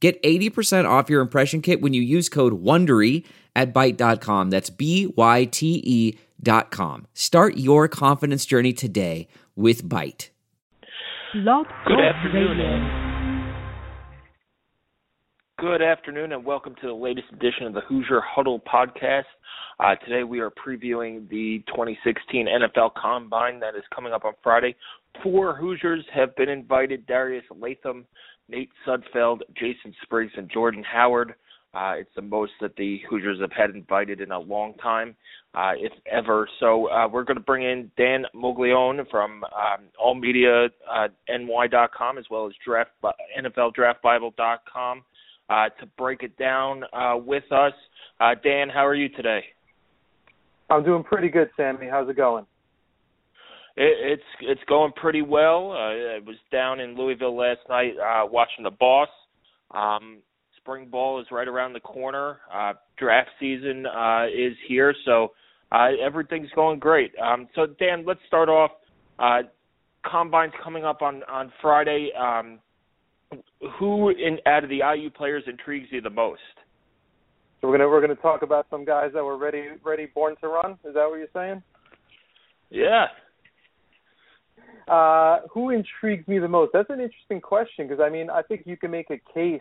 Get 80% off your impression kit when you use code WONDERY at Byte.com. That's B-Y-T-E dot com. Start your confidence journey today with Byte. Blog Good afternoon. Radio. Good afternoon, and welcome to the latest edition of the Hoosier Huddle podcast. Uh, today we are previewing the 2016 NFL Combine that is coming up on Friday. Four Hoosiers have been invited: Darius Latham, Nate Sudfeld, Jason Spriggs, and Jordan Howard. Uh, it's the most that the Hoosiers have had invited in a long time, uh, if ever. So uh, we're going to bring in Dan Mogollon from um, AllMediaNY.com as well as draft, NFLDraftBible.com uh, to break it down uh, with us. Uh, Dan, how are you today? I'm doing pretty good, Sammy. How's it going? It, it's it's going pretty well. Uh, I was down in Louisville last night uh, watching the Boss. Um, spring ball is right around the corner. Uh, draft season uh, is here, so uh, everything's going great. Um, so Dan, let's start off. Uh, combine's coming up on on Friday. Um, who in out of the IU players intrigues you the most? So we're gonna we're gonna talk about some guys that were ready ready born to run. Is that what you're saying? Yeah. Uh, who intrigues me the most? That's an interesting question because I mean I think you can make a case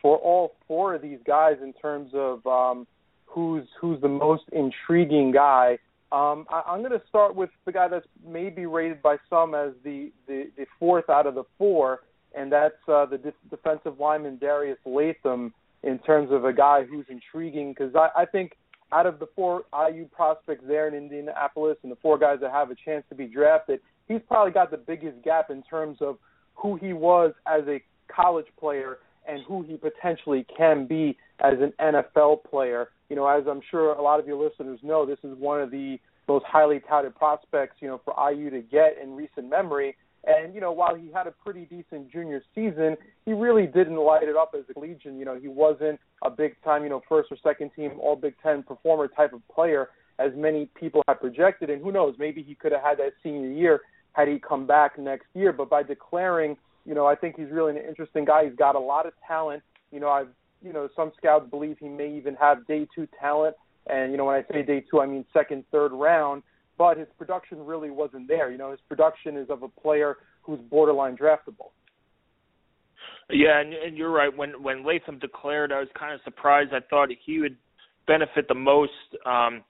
for all four of these guys in terms of um, who's who's the most intriguing guy. Um, I, I'm going to start with the guy that's maybe rated by some as the, the, the fourth out of the four, and that's uh, the def- defensive lineman Darius Latham in terms of a guy who's intriguing because I, I think out of the four IU prospects there in Indianapolis and the four guys that have a chance to be drafted, he's probably got the biggest gap in terms of who he was as a college player and who he potentially can be as an NFL player. You know, as I'm sure a lot of your listeners know, this is one of the most highly touted prospects, you know, for IU to get in recent memory. And, you know, while he had a pretty decent junior season, he really didn't light it up as a Legion. You know, he wasn't a big time, you know, first or second team all Big Ten performer type of player as many people had projected. And who knows, maybe he could have had that senior year had he come back next year. But by declaring, you know, I think he's really an interesting guy. He's got a lot of talent. You know, I've, you know, some scouts believe he may even have day two talent. And, you know, when I say day two, I mean second, third round. But his production really wasn't there. You know, his production is of a player who's borderline draftable. Yeah, and, and you're right. When when Latham declared, I was kind of surprised. I thought he would benefit the most um,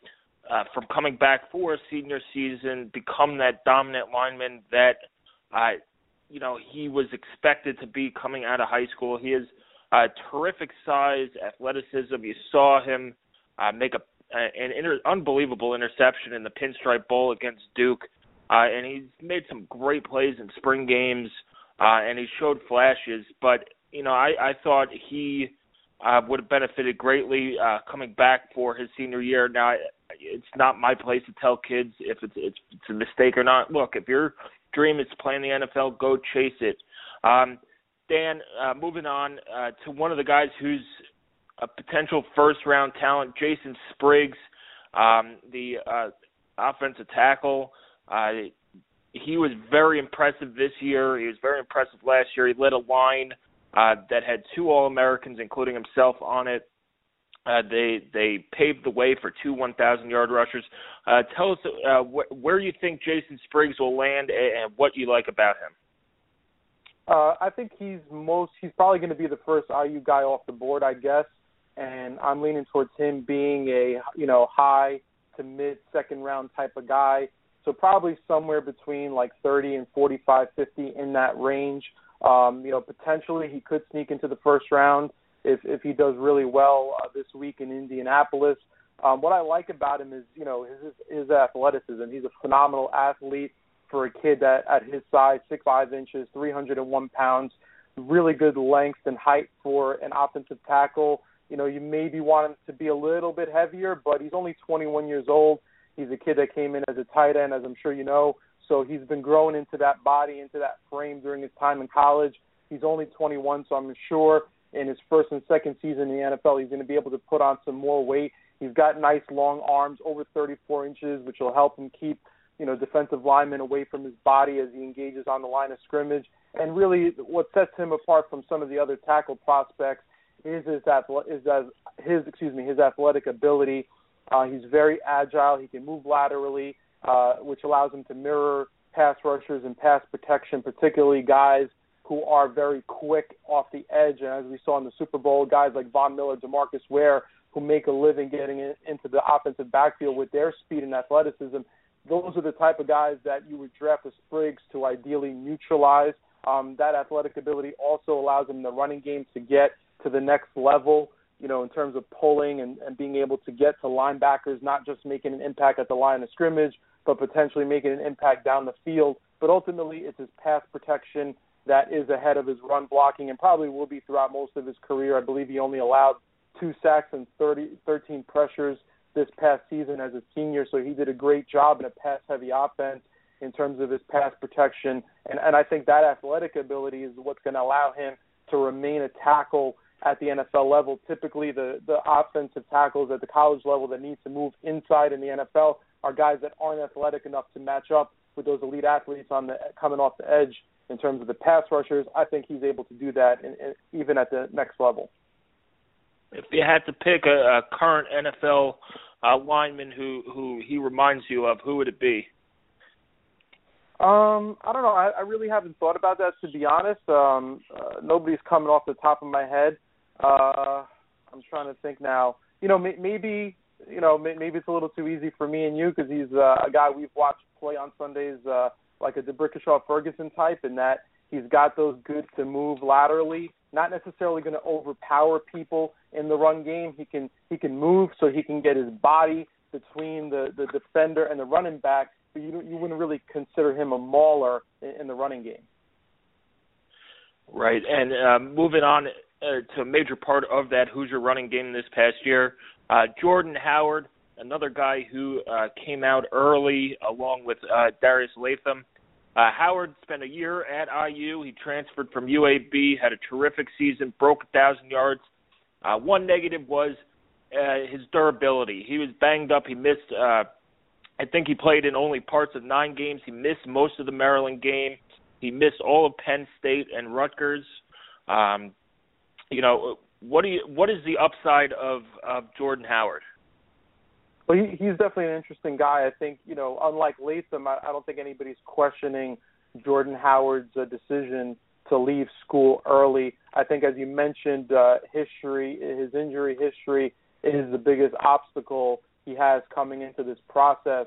uh, from coming back for a senior season, become that dominant lineman that, uh, you know, he was expected to be coming out of high school. He has uh, terrific size, athleticism. You saw him uh, make a an inter- unbelievable interception in the Pinstripe Bowl against Duke, uh, and he's made some great plays in spring games, uh, and he showed flashes. But you know, I, I thought he uh, would have benefited greatly uh, coming back for his senior year. Now, it's not my place to tell kids if it's it's, it's a mistake or not. Look, if your dream is to play in the NFL, go chase it. Um, Dan, uh, moving on uh, to one of the guys who's a potential first round talent, Jason Spriggs, um, the uh, offensive tackle. Uh, he was very impressive this year. He was very impressive last year. He led a line uh, that had two All Americans, including himself, on it. Uh, they they paved the way for two 1,000 yard rushers. Uh, tell us uh, wh- where you think Jason Spriggs will land and, and what you like about him. Uh, I think he's most. He's probably going to be the first IU guy off the board, I guess. And I'm leaning towards him being a you know high to mid second round type of guy. So probably somewhere between like 30 and 45, 50 in that range. Um, you know, potentially he could sneak into the first round if if he does really well uh, this week in Indianapolis. Um, what I like about him is you know his his athleticism. He's a phenomenal athlete for a kid that at his size, six five inches, 301 pounds. really good length and height for an offensive tackle. You know, you maybe want him to be a little bit heavier, but he's only 21 years old. He's a kid that came in as a tight end, as I'm sure you know. So he's been growing into that body, into that frame during his time in college. He's only 21, so I'm sure in his first and second season in the NFL, he's going to be able to put on some more weight. He's got nice long arms, over 34 inches, which will help him keep you know defensive linemen away from his body as he engages on the line of scrimmage. And really, what sets him apart from some of the other tackle prospects is his is his excuse me his athletic ability. Uh, he's very agile. He can move laterally, uh, which allows him to mirror pass rushers and pass protection, particularly guys who are very quick off the edge. And as we saw in the Super Bowl, guys like Von Miller, DeMarcus Ware, who make a living getting in, into the offensive backfield with their speed and athleticism. Those are the type of guys that you would draft as Spriggs to ideally neutralize. Um, that athletic ability also allows him the running game to get to the next level, you know, in terms of pulling and, and being able to get to linebackers, not just making an impact at the line of scrimmage, but potentially making an impact down the field. But ultimately, it's his pass protection that is ahead of his run blocking and probably will be throughout most of his career. I believe he only allowed two sacks and 30, 13 pressures this past season as a senior, so he did a great job in a pass heavy offense in terms of his pass protection. And, and I think that athletic ability is what's going to allow him to remain a tackle at the NFL level. Typically, the, the offensive tackles at the college level that need to move inside in the NFL are guys that aren't athletic enough to match up with those elite athletes on the coming off the edge in terms of the pass rushers. I think he's able to do that in, in, even at the next level. If you had to pick a, a current NFL uh, lineman who who he reminds you of, who would it be? Um, I don't know. I, I really haven't thought about that to be honest. Um, uh, nobody's coming off the top of my head. Uh, I'm trying to think now. You know, may, maybe you know maybe it's a little too easy for me and you because he's uh, a guy we've watched play on Sundays, uh, like a D'Brickashaw Ferguson type, in that he's got those goods to move laterally. Not necessarily going to overpower people in the run game. He can he can move so he can get his body between the the defender and the running back but you you wouldn't really consider him a mauler in, in the running game. Right, and uh, moving on uh, to a major part of that Hoosier running game this past year, uh, Jordan Howard, another guy who uh, came out early along with uh, Darius Latham. Uh, Howard spent a year at IU. He transferred from UAB, had a terrific season, broke a thousand yards. Uh, one negative was uh, his durability. He was banged up. He missed uh, I think he played in only parts of nine games. He missed most of the Maryland game. He missed all of Penn State and Rutgers. Um, you know, what do you what is the upside of of Jordan Howard? Well, he, he's definitely an interesting guy. I think you know, unlike Latham, I, I don't think anybody's questioning Jordan Howard's uh, decision to leave school early. I think, as you mentioned, uh, history, his injury history is the biggest obstacle he has coming into this process.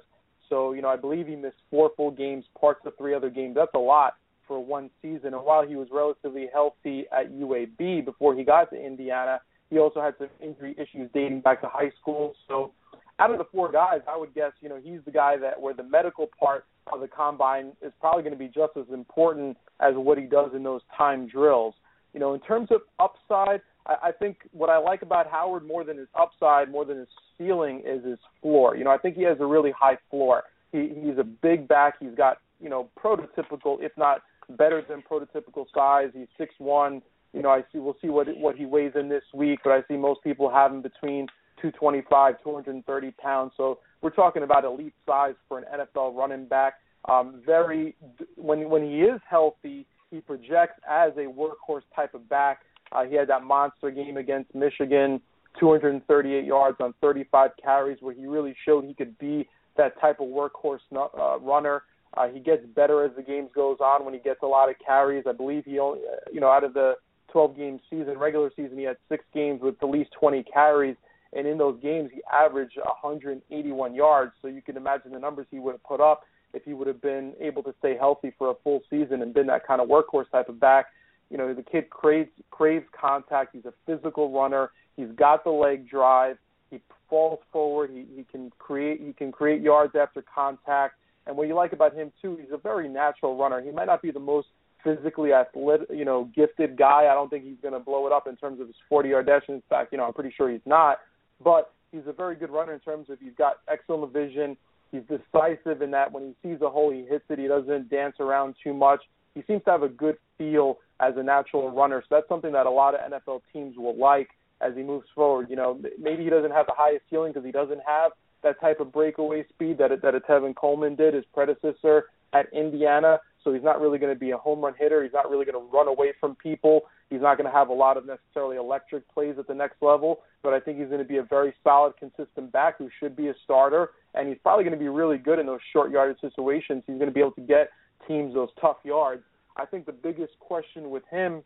So, you know, I believe he missed four full games, parts of three other games. That's a lot for one season. And while he was relatively healthy at UAB before he got to Indiana, he also had some injury issues dating back to high school. So, out of the four guys, I would guess, you know, he's the guy that where the medical part of the combine is probably going to be just as important as what he does in those time drills. You know, in terms of upside, I, I think what I like about Howard more than his upside, more than his ceiling, is his floor. You know, I think he has a really high floor. He he's a big back. He's got you know prototypical, if not better than prototypical size. He's six one. You know, I see. We'll see what what he weighs in this week, but I see most people have him between 225, 230 pounds. So we're talking about elite size for an NFL running back. Um, very when when he is healthy, he projects as a workhorse type of back. Uh, he had that monster game against Michigan, 238 yards on 35 carries, where he really showed he could be that type of workhorse uh, runner. Uh, he gets better as the games goes on when he gets a lot of carries. I believe he only, uh, you know, out of the 12 game season, regular season, he had six games with at least 20 carries, and in those games he averaged 181 yards. So you can imagine the numbers he would have put up if he would have been able to stay healthy for a full season and been that kind of workhorse type of back. You know, the kid craves craves contact. He's a physical runner. He's got the leg drive. He falls forward. He he can create he can create yards after contact. And what you like about him too, he's a very natural runner. He might not be the most physically athletic, you know, gifted guy. I don't think he's going to blow it up in terms of his 40-yard dash. In fact, you know, I'm pretty sure he's not. But he's a very good runner in terms of he's got excellent vision. He's decisive in that when he sees a hole, he hits it. He doesn't dance around too much. He seems to have a good feel as a natural runner. So that's something that a lot of NFL teams will like as he moves forward. You know, maybe he doesn't have the highest ceiling because he doesn't have that type of breakaway speed that that a Tevin Coleman did, his predecessor at Indiana. So he's not really going to be a home run hitter. He's not really going to run away from people. He's not going to have a lot of necessarily electric plays at the next level. But I think he's going to be a very solid, consistent back who should be a starter. And he's probably going to be really good in those short yardage situations. He's going to be able to get teams those tough yards. I think the biggest question with him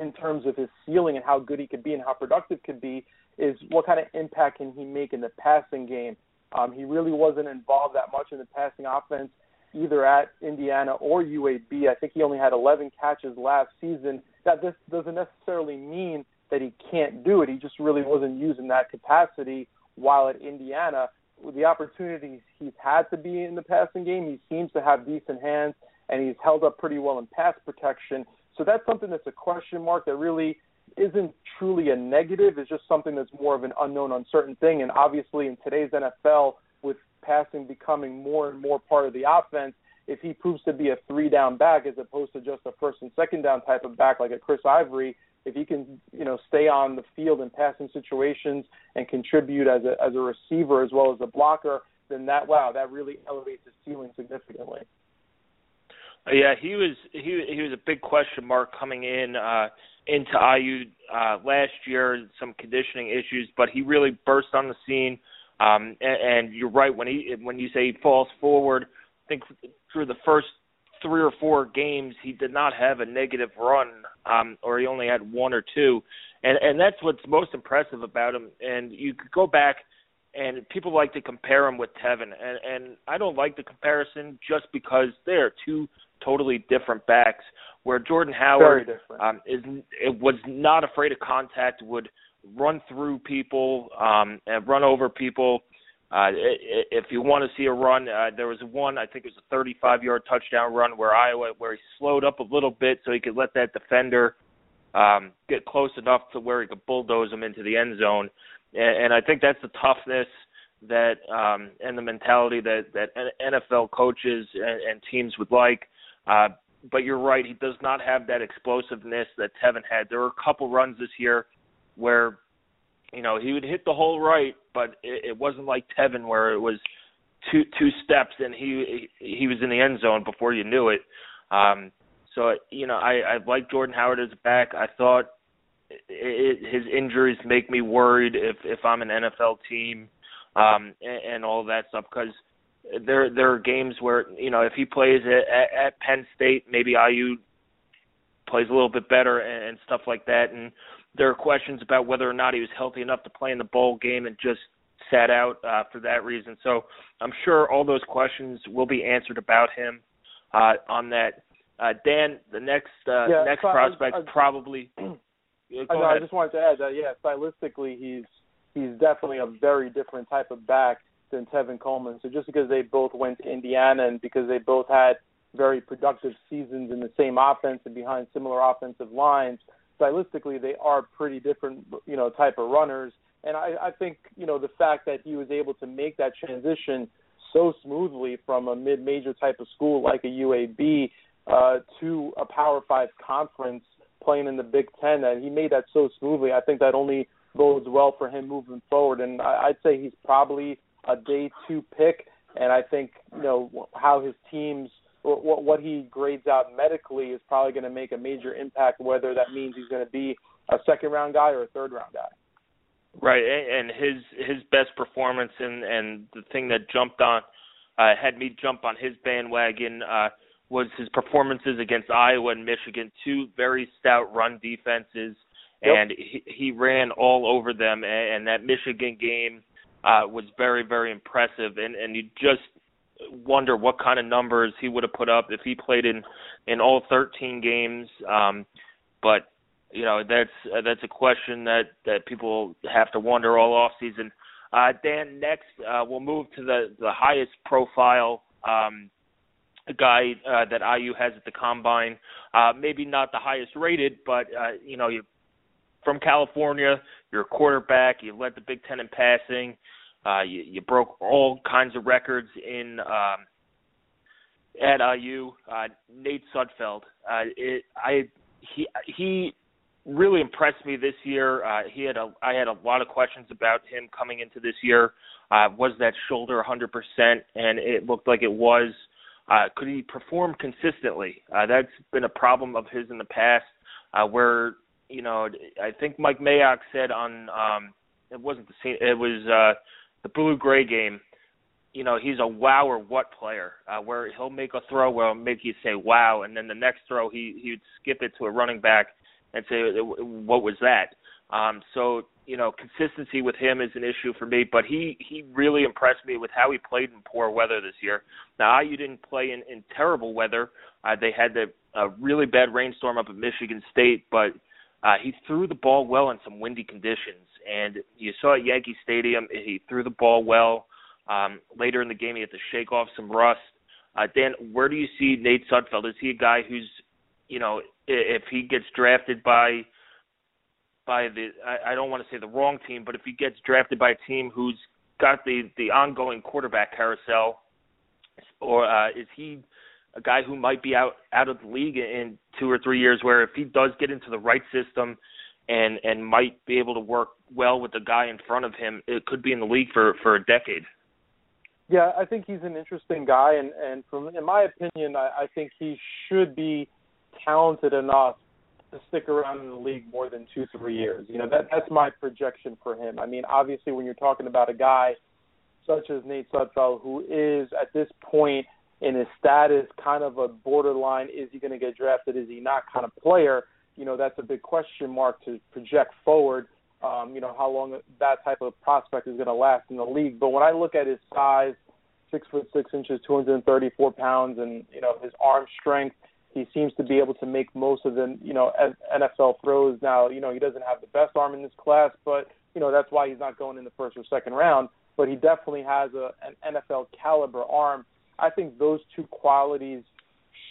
in terms of his ceiling and how good he could be and how productive could be is what kind of impact can he make in the passing game. Um, he really wasn't involved that much in the passing offense either at Indiana or UAB. I think he only had 11 catches last season. That this doesn't necessarily mean that he can't do it. He just really wasn't using that capacity while at Indiana. With the opportunities he's had to be in the passing game, he seems to have decent hands and he's held up pretty well in pass protection. So that's something that's a question mark that really isn't truly a negative. It's just something that's more of an unknown, uncertain thing. And obviously, in today's NFL, with passing becoming more and more part of the offense, if he proves to be a three down back as opposed to just a first and second down type of back like a Chris Ivory, if he can, you know, stay on the field in passing situations and contribute as a as a receiver as well as a blocker, then that wow, that really elevates his ceiling significantly. Yeah, he was he he was a big question mark coming in uh into IU uh last year, some conditioning issues, but he really burst on the scene. Um and, and you're right when he when you say he falls forward, I think through the first three or four games he did not have a negative run um or he only had one or two. And and that's what's most impressive about him and you could go back and people like to compare him with Tevin and and I don't like the comparison just because they are two totally different backs. Where Jordan Howard um, is it was not afraid of contact, would run through people um, and run over people. Uh, if you want to see a run, uh, there was one I think it was a 35-yard touchdown run where Iowa where he slowed up a little bit so he could let that defender um, get close enough to where he could bulldoze him into the end zone. And, and I think that's the toughness that um, and the mentality that that NFL coaches and, and teams would like. Uh, but you're right, he does not have that explosiveness that Tevin had. There were a couple runs this year where, you know, he would hit the hole right, but it, it wasn't like Tevin where it was two two steps and he he was in the end zone before you knew it. Um, so you know, I I like Jordan Howard as back. I thought it, it, his injuries make me worried if if I'm an NFL team um, and, and all that stuff because there there are games where you know if he plays at, at Penn State, maybe IU plays a little bit better and, and stuff like that. And there are questions about whether or not he was healthy enough to play in the bowl game and just sat out uh, for that reason. So I'm sure all those questions will be answered about him uh, on that. Uh, Dan, the next uh, yeah, next so prospect I, I, probably. I, know, I just wanted to add that yeah, stylistically he's he's definitely a very different type of back than Tevin Coleman. So just because they both went to Indiana and because they both had very productive seasons in the same offense and behind similar offensive lines, stylistically they are pretty different, you know, type of runners. And I, I think, you know, the fact that he was able to make that transition so smoothly from a mid-major type of school like a UAB uh, to a Power Five conference playing in the Big Ten, that he made that so smoothly. I think that only bodes well for him moving forward. And I, I'd say he's probably a day two pick, and I think you know how his teams what what he grades out medically is probably going to make a major impact. Whether that means he's going to be a second round guy or a third round guy. Right, and his his best performance and and the thing that jumped on uh, had me jump on his bandwagon uh, was his performances against Iowa and Michigan, two very stout run defenses, yep. and he, he ran all over them. And, and that Michigan game uh, was very very impressive, and and you just wonder what kind of numbers he would have put up if he played in in all 13 games. Um, but you know that's uh, that's a question that that people have to wonder all off season. Uh, Dan, next uh, we'll move to the the highest profile um, guy uh, that IU has at the combine. Uh, maybe not the highest rated, but uh, you know, you from California, you're a quarterback. You led the Big Ten in passing. Uh, you, you broke all kinds of records in um, at IU. Uh, Nate Sudfeld. Uh, it, I he he really impressed me this year. Uh, he had a I had a lot of questions about him coming into this year. Uh, was that shoulder 100%? And it looked like it was. Uh, could he perform consistently? Uh, that's been a problem of his in the past, uh, where you know I think Mike Mayock said on um, it wasn't the same. It was uh, the blue gray game. You know he's a wow or what player, uh, where he'll make a throw where it'll make you say wow, and then the next throw he he would skip it to a running back and say what was that. Um, so you know, consistency with him is an issue for me, but he he really impressed me with how he played in poor weather this year. Now, IU didn't play in, in terrible weather. Uh, they had the a really bad rainstorm up at Michigan State, but uh, he threw the ball well in some windy conditions. And you saw at Yankee Stadium, he threw the ball well. Um, later in the game, he had to shake off some rust. Uh, Dan, where do you see Nate Sudfeld? Is he a guy who's, you know, if he gets drafted by by the I, I don't want to say the wrong team, but if he gets drafted by a team who's got the the ongoing quarterback carousel, or uh, is he a guy who might be out out of the league in two or three years? Where if he does get into the right system and and might be able to work well with the guy in front of him, it could be in the league for for a decade. Yeah, I think he's an interesting guy, and and from in my opinion, I, I think he should be talented enough to stick around in the league more than two, three years. You know, that that's my projection for him. I mean, obviously, when you're talking about a guy such as Nate Sudfeld, who is at this point in his status kind of a borderline, is he going to get drafted? Is he not kind of player? You know, that's a big question mark to project forward. Um, you know, how long that type of prospect is going to last in the league. But when I look at his size, six foot six inches, 234 pounds, and you know his arm strength he seems to be able to make most of the you know NFL throws. Now you know he doesn't have the best arm in this class, but you know that's why he's not going in the first or second round. But he definitely has a, an NFL caliber arm. I think those two qualities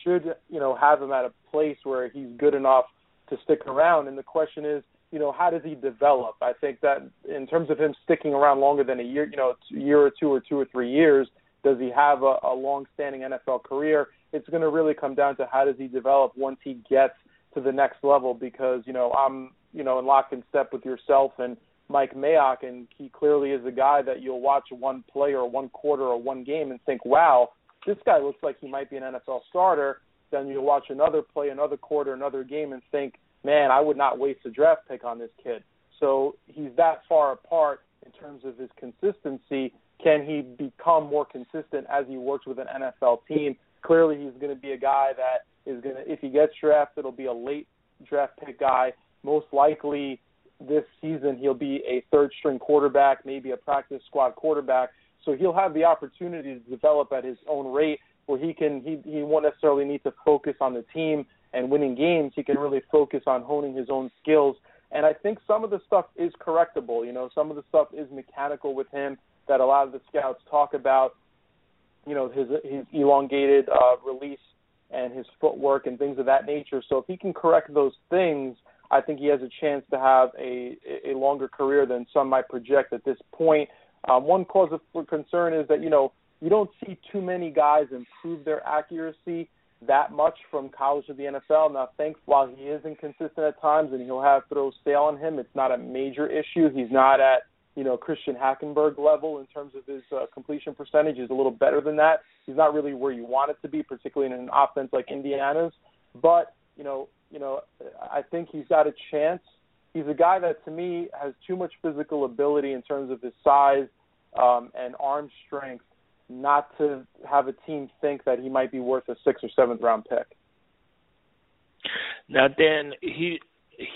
should you know have him at a place where he's good enough to stick around. And the question is, you know, how does he develop? I think that in terms of him sticking around longer than a year, you know, a year or two or two or three years, does he have a, a long-standing NFL career? it's going to really come down to how does he develop once he gets to the next level. Because you know I'm you know in lock and step with yourself and Mike Mayock, and he clearly is a guy that you'll watch one play or one quarter or one game and think, wow, this guy looks like he might be an NFL starter. Then you'll watch another play, another quarter, another game, and think, man, I would not waste a draft pick on this kid. So he's that far apart in terms of his consistency. Can he become more consistent as he works with an NFL team? clearly he's going to be a guy that is going to, if he gets drafted, it'll be a late draft pick guy. Most likely this season he'll be a third string quarterback, maybe a practice squad quarterback. So he'll have the opportunity to develop at his own rate where he can he he won't necessarily need to focus on the team and winning games. He can really focus on honing his own skills. And I think some of the stuff is correctable. You know, some of the stuff is mechanical with him that a lot of the scouts talk about you know his his elongated uh, release and his footwork and things of that nature. So if he can correct those things, I think he has a chance to have a a longer career than some might project at this point. Um, one cause of concern is that you know you don't see too many guys improve their accuracy that much from college to the NFL. Now, thanks while he is inconsistent at times and he'll have throws stale on him, it's not a major issue. He's not at you know Christian Hackenberg level in terms of his uh, completion percentage. He's a little better than that. He's not really where you want it to be, particularly in an offense like Indiana's. But you know, you know, I think he's got a chance. He's a guy that to me has too much physical ability in terms of his size um, and arm strength, not to have a team think that he might be worth a sixth or seventh round pick. Now, Dan, he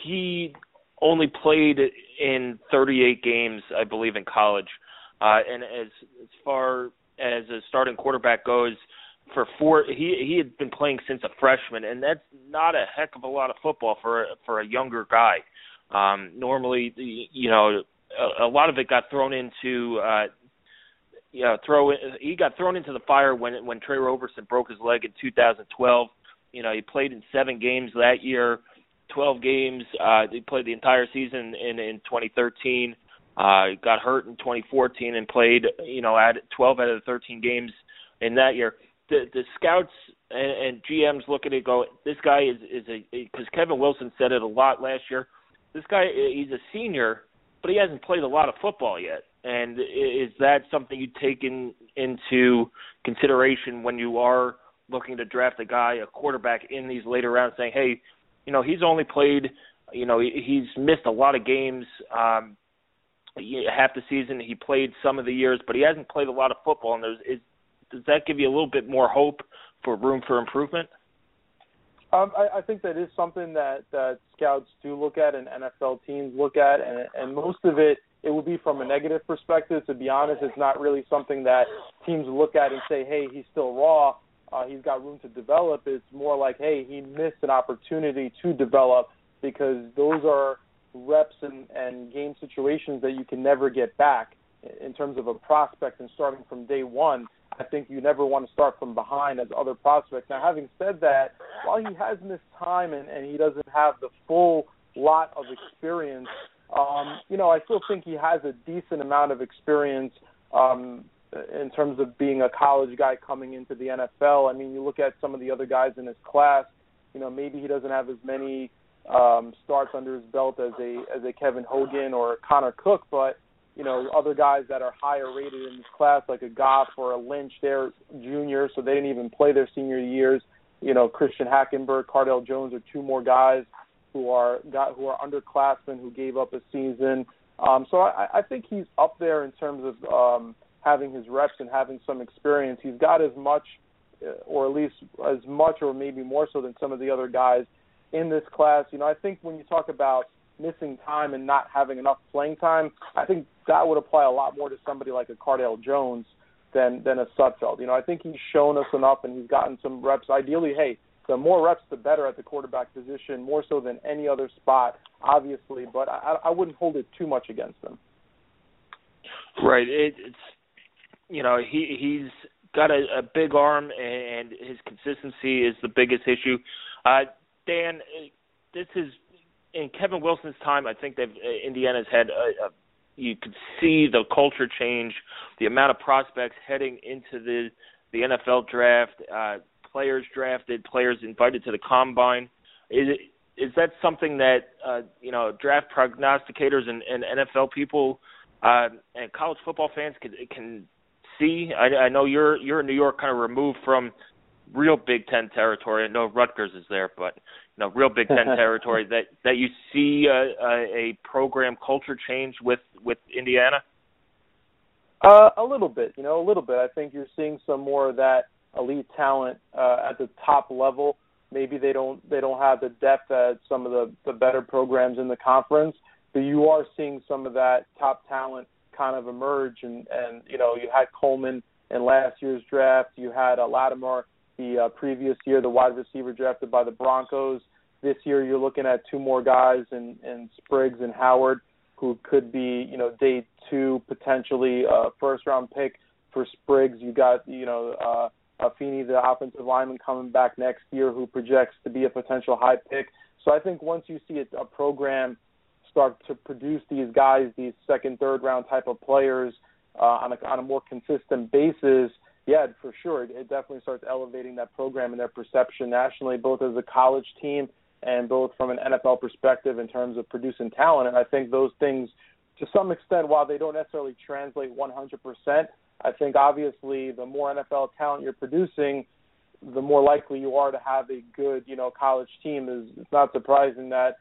he only played in 38 games, I believe, in college. Uh, and as as far as a starting quarterback goes, for four, he he had been playing since a freshman, and that's not a heck of a lot of football for for a younger guy. Um, normally, you know, a, a lot of it got thrown into uh, know, throw he got thrown into the fire when when Tre Roberson broke his leg in 2012. You know, he played in seven games that year, 12 games. Uh, he played the entire season in in 2013. Uh, got hurt in 2014 and played, you know, at 12 out of the 13 games in that year. The the scouts and, and GMs look at it go, this guy is is a because Kevin Wilson said it a lot last year. This guy he's a senior, but he hasn't played a lot of football yet. And is that something you take in, into consideration when you are looking to draft a guy, a quarterback in these later rounds, saying, hey, you know, he's only played, you know, he's missed a lot of games. Um, half the season he played some of the years, but he hasn't played a lot of football. And there's, is, does that give you a little bit more hope for room for improvement? Um, I, I think that is something that that scouts do look at and NFL teams look at, and and most of it it would be from a negative perspective. To be honest, it's not really something that teams look at and say, "Hey, he's still raw. Uh, he's got room to develop." It's more like, "Hey, he missed an opportunity to develop," because those are reps and, and game situations that you can never get back in terms of a prospect and starting from day one. I think you never want to start from behind as other prospects. Now, having said that, while he has missed time and, and he doesn't have the full lot of experience, um, you know, I still think he has a decent amount of experience um, in terms of being a college guy coming into the NFL. I mean, you look at some of the other guys in his class. You know, maybe he doesn't have as many um, starts under his belt as a as a Kevin Hogan or Connor Cook, but you know, other guys that are higher rated in this class, like a Goff or a Lynch, they're junior, so they didn't even play their senior years. You know, Christian Hackenberg, Cardale Jones are two more guys who are got who are underclassmen who gave up a season. Um, so I, I think he's up there in terms of um, having his reps and having some experience. He's got as much, uh, or at least as much, or maybe more so than some of the other guys in this class. You know, I think when you talk about missing time and not having enough playing time, I think that would apply a lot more to somebody like a Cardale Jones than than a Sudfeld. You know, I think he's shown us enough and he's gotten some reps. Ideally, hey, the more reps, the better at the quarterback position, more so than any other spot, obviously. But I, I wouldn't hold it too much against him. Right. It, it's you know he he's got a, a big arm and his consistency is the biggest issue. Uh, Dan, this is in Kevin Wilson's time. I think that uh, Indiana's had a, a you could see the culture change, the amount of prospects heading into the the NFL draft, uh, players drafted, players invited to the combine. Is it is that something that uh, you know draft prognosticators and, and NFL people uh, and college football fans can can see? I, I know you're you're in New York, kind of removed from real Big Ten territory. I know Rutgers is there, but you know, real Big Ten territory. That that you see a, a, a program culture change with with Indiana. Uh, a little bit, you know, a little bit. I think you're seeing some more of that elite talent uh, at the top level. Maybe they don't they don't have the depth at some of the the better programs in the conference, but you are seeing some of that top talent kind of emerge. And and you know, you had Coleman in last year's draft. You had uh, Latimer the uh, previous year, the wide receiver drafted by the Broncos. This year, you're looking at two more guys in, in Spriggs and Howard, who could be, you know, day two potentially uh, first round pick for Spriggs. You got, you know, uh, Feeney, the offensive lineman, coming back next year, who projects to be a potential high pick. So I think once you see a, a program start to produce these guys, these second, third round type of players uh, on a on a more consistent basis, yeah, for sure. It, it definitely starts elevating that program and their perception nationally, both as a college team and both from an NFL perspective in terms of producing talent. And I think those things, to some extent, while they don't necessarily translate 100%, I think obviously the more NFL talent you're producing, the more likely you are to have a good, you know, college team. Is it's not surprising that,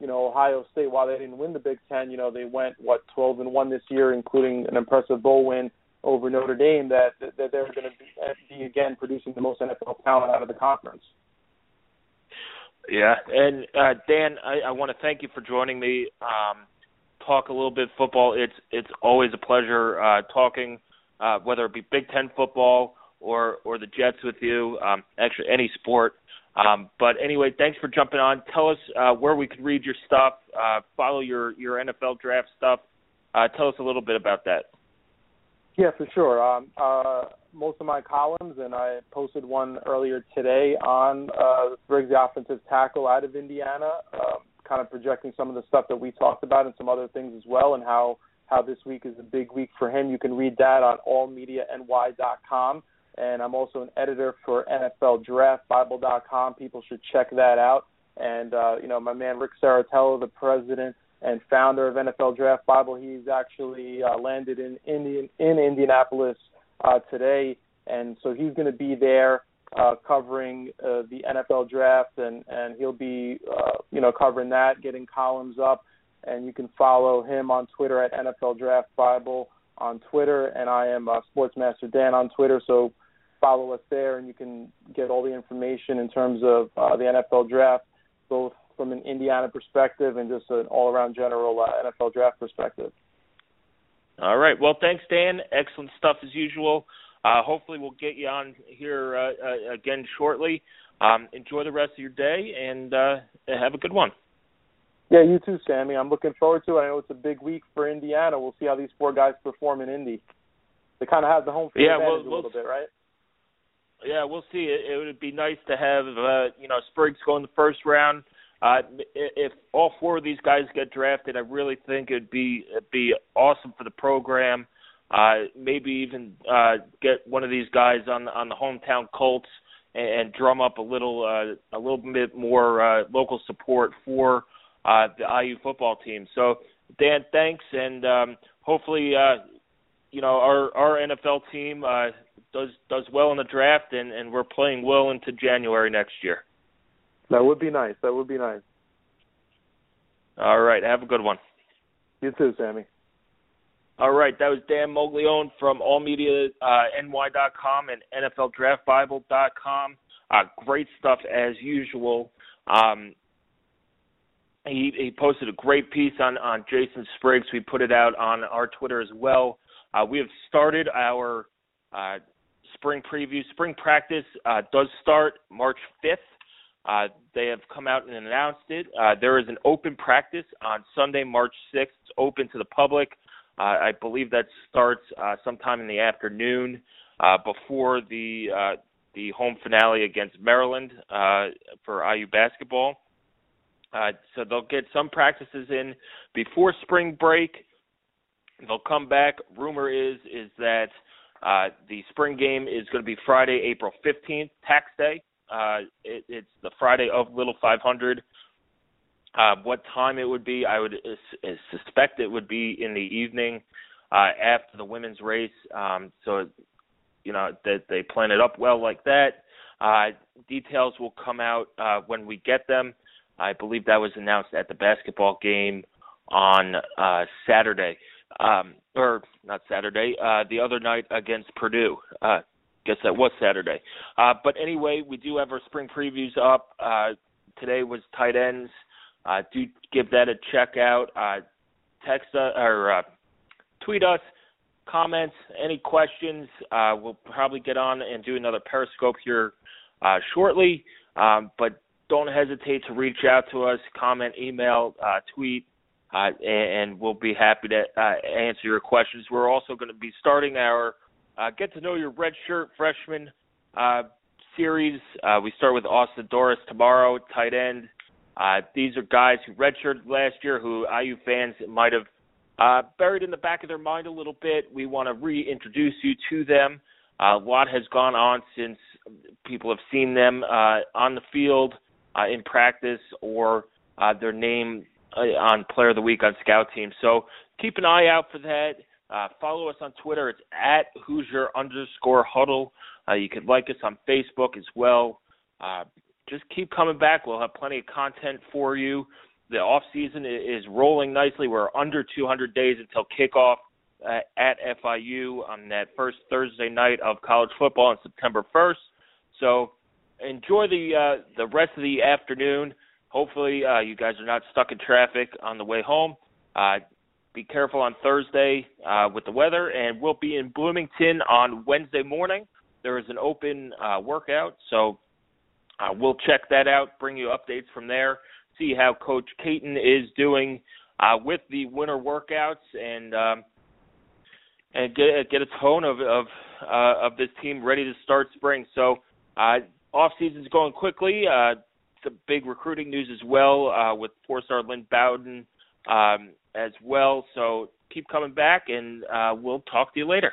you know, Ohio State, while they didn't win the Big Ten, you know, they went what 12 and one this year, including an impressive bowl win over Notre Dame that that they're going to be again producing the most NFL talent out of the conference. Yeah, and uh, Dan, I, I want to thank you for joining me. Um, talk a little bit football. It's it's always a pleasure uh, talking, uh, whether it be Big Ten football or or the Jets with you. Um, actually, any sport. Um, but anyway, thanks for jumping on. Tell us uh, where we can read your stuff. Uh, follow your your NFL draft stuff. Uh, tell us a little bit about that. Yeah, for sure. Um, uh, most of my columns, and I posted one earlier today on uh, Spriggs, the offensive tackle out of Indiana, uh, kind of projecting some of the stuff that we talked about and some other things as well, and how how this week is a big week for him. You can read that on allmediany.com. And I'm also an editor for NFLDraftBible.com. People should check that out. And uh, you know, my man Rick Serritella, the president and founder of NFL Draft Bible, he's actually uh, landed in in Indianapolis uh, today, and so he's going to be there uh, covering uh, the NFL draft, and and he'll be uh, you know covering that, getting columns up, and you can follow him on Twitter at NFL Draft Bible on Twitter, and I am uh, Sportsmaster Dan on Twitter. So follow us there, and you can get all the information in terms of uh, the NFL draft, both from an Indiana perspective and just an all-around general uh, NFL draft perspective. All right. Well, thanks, Dan. Excellent stuff as usual. Uh, hopefully, we'll get you on here uh, uh, again shortly. Um, enjoy the rest of your day and uh, have a good one. Yeah, you too, Sammy. I'm looking forward to it. I know it's a big week for Indiana. We'll see how these four guys perform in Indy. They kind of have the home field yeah, advantage we'll, a little bit, right? Yeah, we'll see. It, it would be nice to have uh, you know Spriggs go in the first round. Uh, if all four of these guys get drafted, I really think it'd be it'd be awesome for the program. Uh, maybe even uh, get one of these guys on on the hometown Colts and, and drum up a little uh, a little bit more uh, local support for uh, the IU football team. So Dan, thanks, and um, hopefully uh, you know our our NFL team uh, does does well in the draft, and, and we're playing well into January next year. That would be nice. That would be nice. All right. Have a good one. You too, Sammy. All right. That was Dan Mogollon from allmediany.com and NFLDraftBible.com. Uh, great stuff as usual. Um, he, he posted a great piece on, on Jason Spriggs. We put it out on our Twitter as well. Uh, we have started our uh, spring preview. Spring practice uh, does start March 5th. Uh, they have come out and announced it. Uh, there is an open practice on Sunday, March 6th. It's open to the public. Uh, I believe that starts uh, sometime in the afternoon uh, before the uh, the home finale against Maryland uh, for IU basketball. Uh, so they'll get some practices in before spring break. They'll come back. Rumor is is that uh, the spring game is going to be Friday, April 15th, tax day. Uh, it, it's the Friday of Little 500. Uh, what time it would be, I would uh, suspect it would be in the evening uh, after the women's race. Um, so, you know, that they plan it up well like that. Uh, details will come out uh, when we get them. I believe that was announced at the basketball game on uh, Saturday, um, or not Saturday, uh, the other night against Purdue. Uh, guess that was Saturday. Uh, but anyway, we do have our spring previews up. Uh, today was tight ends. Uh, do give that a check out. Uh, text us or uh, tweet us comments, any questions. Uh, we'll probably get on and do another Periscope here uh, shortly. Um, but don't hesitate to reach out to us, comment, email, uh, tweet, uh, and, and, we'll be happy to uh, answer your questions. We're also going to be starting our uh, get to know your redshirt freshman uh, series. Uh, we start with Austin Doris tomorrow, tight end. Uh, these are guys who redshirted last year, who IU fans might have uh, buried in the back of their mind a little bit. We want to reintroduce you to them. Uh, a lot has gone on since people have seen them uh, on the field, uh, in practice, or uh, their name uh, on Player of the Week on Scout Team. So keep an eye out for that. Uh, follow us on Twitter. It's at Hoosier underscore Huddle. Uh, you can like us on Facebook as well. Uh, just keep coming back. We'll have plenty of content for you. The off season is rolling nicely. We're under 200 days until kickoff uh, at FIU on that first Thursday night of college football on September 1st. So enjoy the uh, the rest of the afternoon. Hopefully, uh, you guys are not stuck in traffic on the way home. Uh, be careful on Thursday uh, with the weather, and we'll be in Bloomington on Wednesday morning. There is an open uh, workout, so uh, we'll check that out, bring you updates from there, see how Coach Caton is doing uh, with the winter workouts, and um, and get get a tone of of uh, of this team ready to start spring. So uh, off season's going quickly. Uh, some big recruiting news as well uh, with four star Lynn Bowden um, as well. So keep coming back, and uh, we'll talk to you later.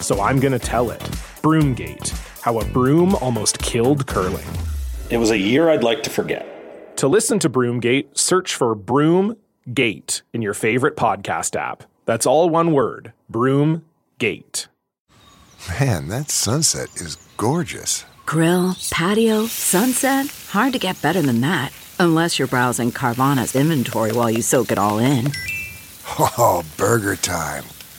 so I'm going to tell it. Broomgate How a Broom Almost Killed Curling. It was a year I'd like to forget. To listen to Broomgate, search for Broomgate in your favorite podcast app. That's all one word Broomgate. Man, that sunset is gorgeous. Grill, patio, sunset. Hard to get better than that. Unless you're browsing Carvana's inventory while you soak it all in. Oh, burger time.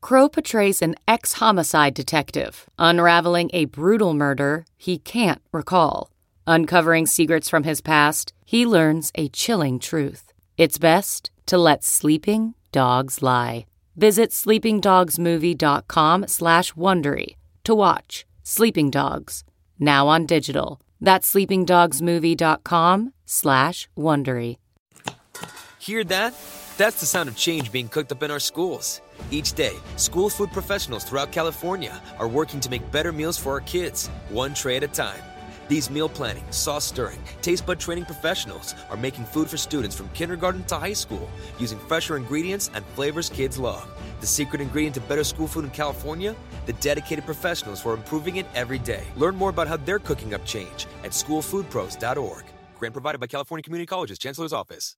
Crowe portrays an ex homicide detective unraveling a brutal murder he can't recall. Uncovering secrets from his past, he learns a chilling truth. It's best to let sleeping dogs lie. Visit sleepingdogsmovie.com slash Wondery to watch Sleeping Dogs, now on digital. That's sleepingdogsmovie.com slash Wondery. Hear that? That's the sound of change being cooked up in our schools. Each day, school food professionals throughout California are working to make better meals for our kids, one tray at a time. These meal planning, sauce stirring, taste bud training professionals are making food for students from kindergarten to high school using fresher ingredients and flavors kids love. The secret ingredient to better school food in California? The dedicated professionals who are improving it every day. Learn more about how they're cooking up change at schoolfoodpros.org. Grant provided by California Community College's Chancellor's Office.